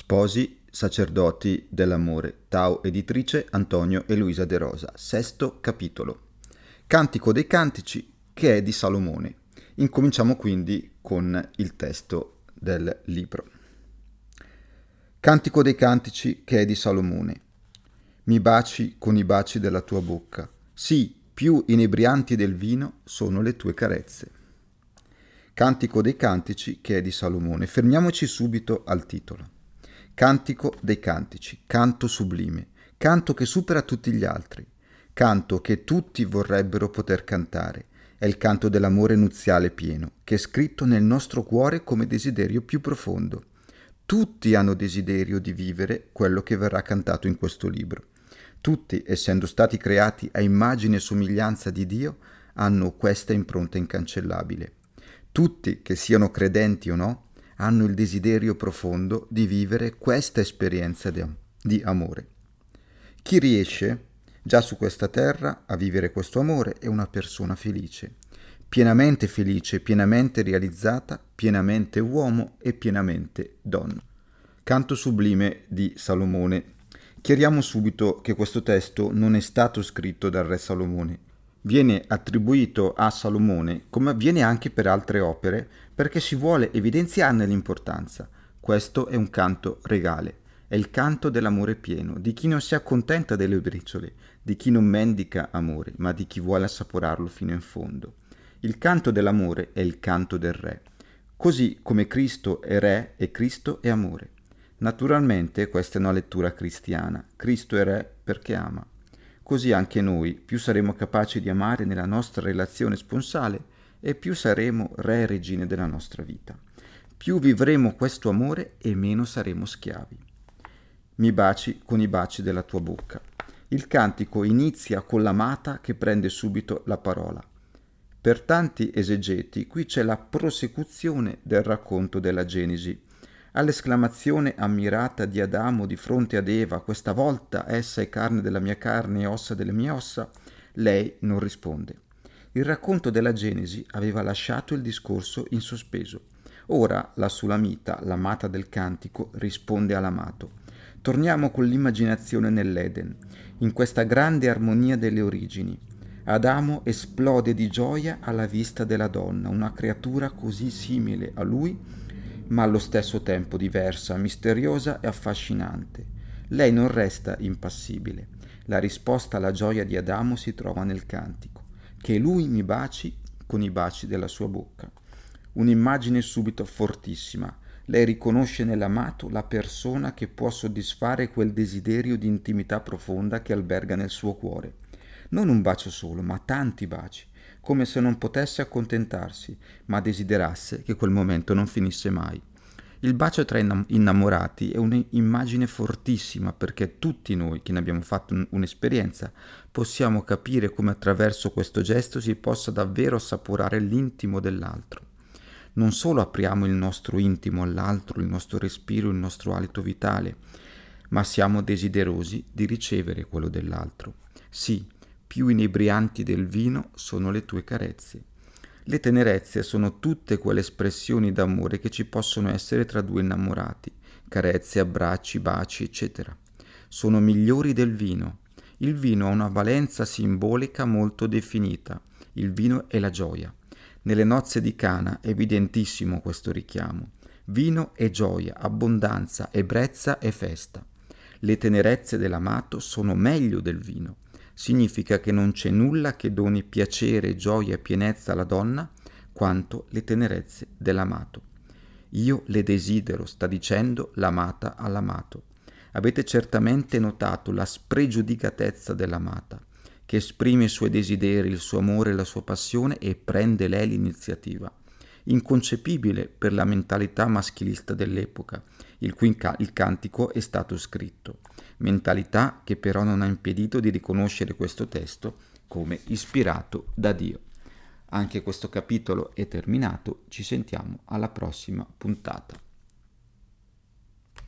Sposi, sacerdoti dell'amore. Tau editrice Antonio e Luisa De Rosa. Sesto capitolo. Cantico dei Cantici che è di Salomone. Incominciamo quindi con il testo del libro. Cantico dei Cantici che è di Salomone. Mi baci con i baci della tua bocca. Sì, più inebrianti del vino sono le tue carezze. Cantico dei Cantici che è di Salomone. Fermiamoci subito al titolo. Cantico dei cantici, canto sublime, canto che supera tutti gli altri, canto che tutti vorrebbero poter cantare. È il canto dell'amore nuziale pieno, che è scritto nel nostro cuore come desiderio più profondo. Tutti hanno desiderio di vivere quello che verrà cantato in questo libro. Tutti, essendo stati creati a immagine e somiglianza di Dio, hanno questa impronta incancellabile. Tutti, che siano credenti o no, hanno il desiderio profondo di vivere questa esperienza di, di amore. Chi riesce già su questa terra a vivere questo amore è una persona felice, pienamente felice, pienamente realizzata, pienamente uomo e pienamente donna. Canto sublime di Salomone. Chiariamo subito che questo testo non è stato scritto dal re Salomone, viene attribuito a Salomone, come avviene anche per altre opere, perché si vuole evidenziarne l'importanza. Questo è un canto regale, è il canto dell'amore pieno, di chi non si accontenta delle briciole, di chi non mendica amore, ma di chi vuole assaporarlo fino in fondo. Il canto dell'amore è il canto del Re, così come Cristo è Re e Cristo è amore. Naturalmente questa è una lettura cristiana, Cristo è Re perché ama. Così anche noi più saremo capaci di amare nella nostra relazione sponsale e più saremo re e regine della nostra vita. Più vivremo questo amore e meno saremo schiavi. Mi baci con i baci della tua bocca. Il cantico inizia con l'amata che prende subito la parola. Per tanti esegeti qui c'è la prosecuzione del racconto della Genesi All'esclamazione ammirata di Adamo di fronte ad Eva, questa volta essa è carne della mia carne e ossa delle mie ossa, lei non risponde. Il racconto della Genesi aveva lasciato il discorso in sospeso. Ora la Sulamita, l'amata del cantico, risponde all'amato. Torniamo con l'immaginazione nell'Eden, in questa grande armonia delle origini. Adamo esplode di gioia alla vista della donna, una creatura così simile a lui ma allo stesso tempo diversa, misteriosa e affascinante. Lei non resta impassibile. La risposta alla gioia di Adamo si trova nel cantico, che lui mi baci con i baci della sua bocca. Un'immagine subito fortissima. Lei riconosce nell'amato la persona che può soddisfare quel desiderio di intimità profonda che alberga nel suo cuore. Non un bacio solo, ma tanti baci come se non potesse accontentarsi, ma desiderasse che quel momento non finisse mai. Il bacio tra innamorati è un'immagine fortissima perché tutti noi che ne abbiamo fatto un'esperienza possiamo capire come attraverso questo gesto si possa davvero assaporare l'intimo dell'altro. Non solo apriamo il nostro intimo all'altro, il nostro respiro, il nostro alito vitale, ma siamo desiderosi di ricevere quello dell'altro. Sì, più inebrianti del vino sono le tue carezze. Le tenerezze sono tutte quelle espressioni d'amore che ci possono essere tra due innamorati, carezze, abbracci, baci, eccetera. Sono migliori del vino. Il vino ha una valenza simbolica molto definita. Il vino è la gioia. Nelle nozze di Cana è evidentissimo questo richiamo. Vino è gioia, abbondanza, ebbrezza e festa. Le tenerezze dell'amato sono meglio del vino significa che non c'è nulla che doni piacere, gioia e pienezza alla donna quanto le tenerezze dell'amato. Io le desidero, sta dicendo l'amata all'amato. Avete certamente notato la spregiudicatezza dell'amata, che esprime i suoi desideri, il suo amore la sua passione e prende lei l'iniziativa. Inconcepibile per la mentalità maschilista dell'epoca, il cui il cantico è stato scritto mentalità che però non ha impedito di riconoscere questo testo come ispirato da Dio. Anche questo capitolo è terminato, ci sentiamo alla prossima puntata.